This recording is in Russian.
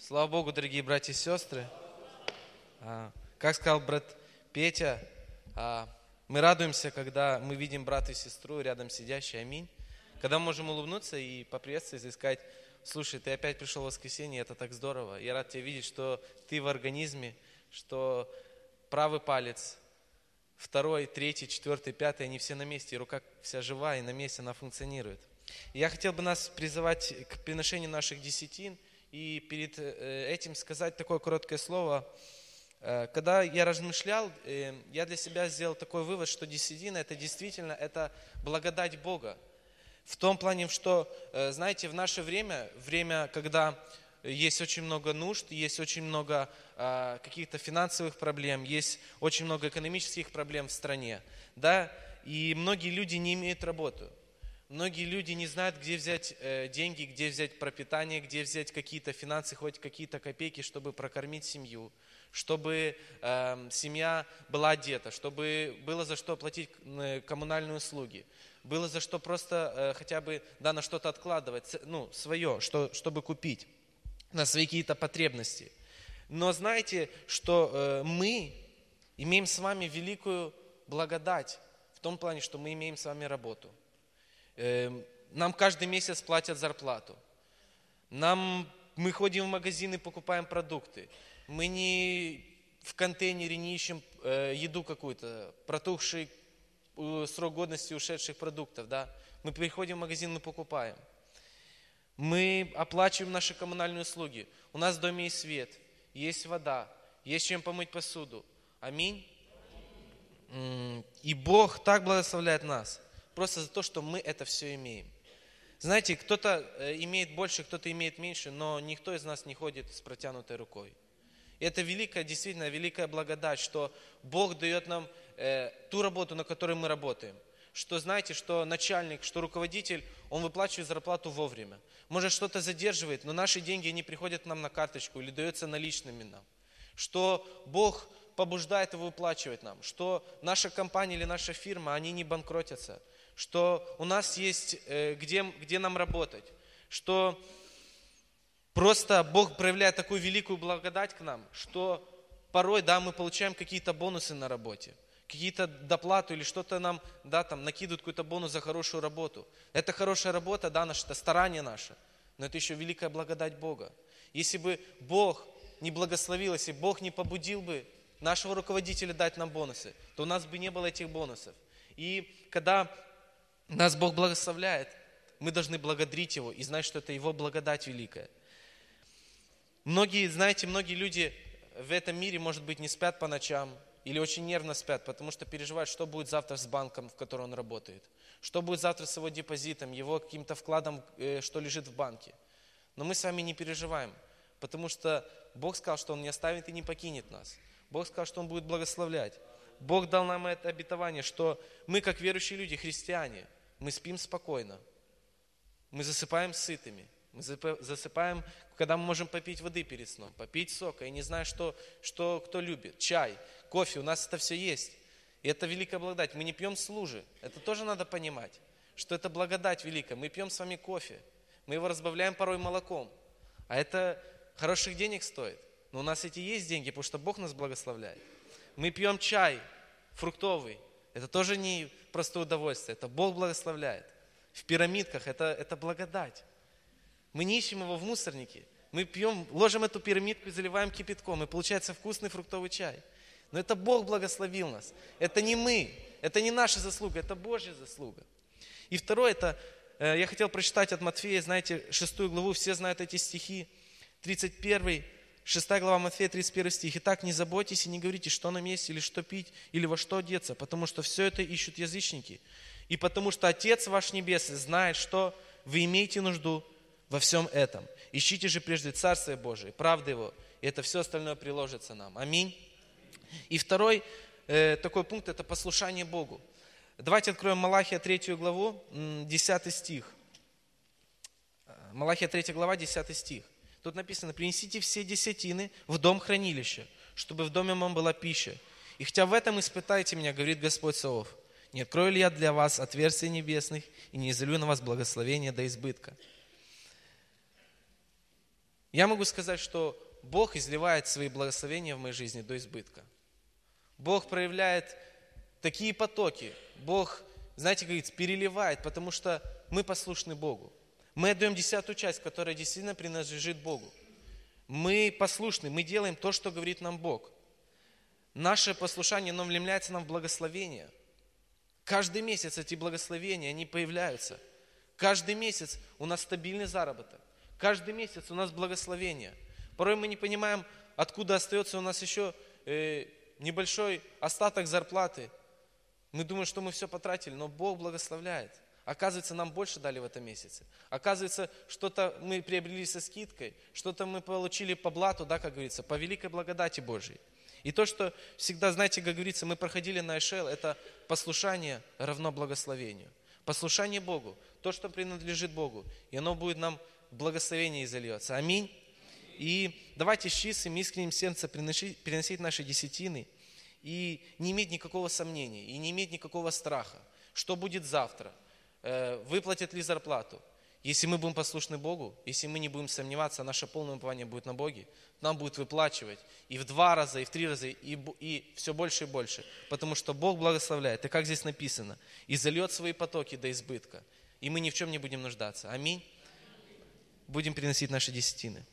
Слава Богу, дорогие братья и сестры. А, Как сказал брат Петя, а, мы радуемся, когда мы видим брата и сестру рядом сидящие. Аминь. Когда мы можем улыбнуться и поприветствовать, и сказать, слушай, ты опять пришел в воскресенье, это так здорово. Я рад тебя видеть, что ты в организме, что правый палец, второй, третий, четвертый, пятый, они все на месте, и рука вся живая, и на месте она функционирует. Я хотел бы нас призывать к приношению наших десятин, и перед э, этим сказать такое короткое слово. Э, Когда я размышлял, э, я для себя сделал такой вывод, что десятина это действительно это благодать Бога. В том плане, что, знаете, в наше время, время, когда есть очень много нужд, есть очень много а, каких-то финансовых проблем, есть очень много экономических проблем в стране, да, и многие люди не имеют работу. Многие люди не знают, где взять э, деньги, где взять пропитание, где взять какие-то финансы, хоть какие-то копейки, чтобы прокормить семью, чтобы э, семья была одета, чтобы было за что платить э, коммунальные услуги, было за что просто э, хотя бы да, на что-то откладывать, ну, свое, что, чтобы купить, на свои какие-то потребности. Но знаете, что э, мы имеем с вами великую благодать в том плане, что мы имеем с вами работу. Эм, Нам каждый месяц платят зарплату. Нам, мы ходим в магазины, покупаем продукты. Мы не в контейнере не ищем э, еду какую-то, протухший срок годности ушедших продуктов. Да? Мы приходим в магазин, мы покупаем. Мы оплачиваем наши коммунальные услуги. У нас в доме есть свет, есть вода, есть чем помыть посуду. Аминь. И Бог так благословляет нас, просто за то, что мы это все имеем. Знаете, кто-то э, имеет больше, кто-то имеет меньше, но никто из нас не ходит с протянутой рукой. И это великая, действительно великая благодать, что Бог дает нам э, ту работу, на которой мы работаем. Что знаете, что начальник, что руководитель, он выплачивает зарплату вовремя. Может, что-то задерживает, но наши деньги не приходят нам на карточку или даются наличными нам. Что Бог побуждает его выплачивать нам. Что наша компания или наша фирма, они не банкротятся. Что у нас есть э, где, где нам работать. Что Просто Бог проявляет такую великую благодать к нам, что порой, да, мы получаем какие-то бонусы на работе, какие-то доплату или что-то нам, да, там, накидывают какой-то бонус за хорошую работу. Это хорошая работа, да, наше, это старание наше, но это еще великая благодать Бога. Если бы Бог не благословил, если Бог не побудил бы нашего руководителя дать нам бонусы, то у нас бы не было этих бонусов. И когда нас Бог благословляет, мы должны благодарить Его и знать, что это Его благодать великая. Многие, знаете, многие люди в этом мире, может быть, не спят по ночам или очень нервно спят, потому что переживают, что будет завтра с банком, в котором он работает, что будет завтра с его депозитом, его каким-то вкладом, э, что лежит в банке. Но мы с вами не переживаем, потому что Бог сказал, что Он не оставит и не покинет нас. Бог сказал, что Он будет благословлять. Бог дал нам это обетование, что мы, как верующие люди, христиане, мы спим спокойно, мы засыпаем сытыми, мы засыпаем, когда мы можем попить воды перед сном, попить сока. Я не знаю, что, что кто любит. Чай, кофе, у нас это все есть. И это великая благодать. Мы не пьем с лужи. Это тоже надо понимать, что это благодать великая. Мы пьем с вами кофе. Мы его разбавляем порой молоком. А это хороших денег стоит. Но у нас эти есть деньги, потому что Бог нас благословляет. Мы пьем чай фруктовый. Это тоже не простое удовольствие. Это Бог благословляет. В пирамидках это, это благодать. Мы не ищем его в мусорнике. Мы пьем, ложим эту пирамидку и заливаем кипятком, и получается вкусный фруктовый чай. Но это Бог благословил нас. Это не мы, это не наша заслуга, это Божья заслуга. И второе, это, э, я хотел прочитать от Матфея, знаете, шестую главу, все знают эти стихи, 31, 6 глава Матфея, 31 стих. «Итак, не заботьтесь и не говорите, что нам есть, или что пить, или во что одеться, потому что все это ищут язычники. И потому что Отец ваш Небесный знает, что вы имеете нужду во всем этом. Ищите же прежде Царствие Божие, правды Его, и это все остальное приложится нам. Аминь. И второй э, такой пункт – это послушание Богу. Давайте откроем Малахия 3 главу, м, 10 стих. Э, Малахия 3 глава, 10 стих. Тут написано, принесите все десятины в дом хранилища, чтобы в доме моем была пища. И хотя в этом испытайте меня, говорит Господь Савов, не открою ли я для вас отверстия небесных и не изолю на вас благословение до избытка. Я могу сказать, что Бог изливает свои благословения в моей жизни до избытка. Бог проявляет такие потоки. Бог, знаете, говорит, переливает, потому что мы послушны Богу. Мы отдаем десятую часть, которая действительно принадлежит Богу. Мы послушны, мы делаем то, что говорит нам Бог. Наше послушание, оно влемляется нам в благословение. Каждый месяц эти благословения, они появляются. Каждый месяц у нас стабильный заработок. Каждый месяц у нас благословение. Порой мы не понимаем, откуда остается у нас еще э, небольшой остаток зарплаты. Мы думаем, что мы все потратили, но Бог благословляет. Оказывается, нам больше дали в этом месяце. Оказывается, что-то мы приобрели со скидкой, что-то мы получили по блату, да, как говорится, по великой благодати Божьей. И то, что всегда, знаете, как говорится, мы проходили на Эшел, это послушание равно благословению. Послушание Богу, то, что принадлежит Богу, и оно будет нам благословение изольется. Аминь. И давайте с чистым, искренним сердцем приносить, приносить наши десятины и не иметь никакого сомнения, и не иметь никакого страха, что будет завтра, выплатят ли зарплату. Если мы будем послушны Богу, если мы не будем сомневаться, наше полное упование будет на Боге, нам будет выплачивать и в два раза, и в три раза, и, и все больше и больше. Потому что Бог благословляет. И как здесь написано, и зальет свои потоки до избытка. И мы ни в чем не будем нуждаться. Аминь. Будем приносить наши десятины.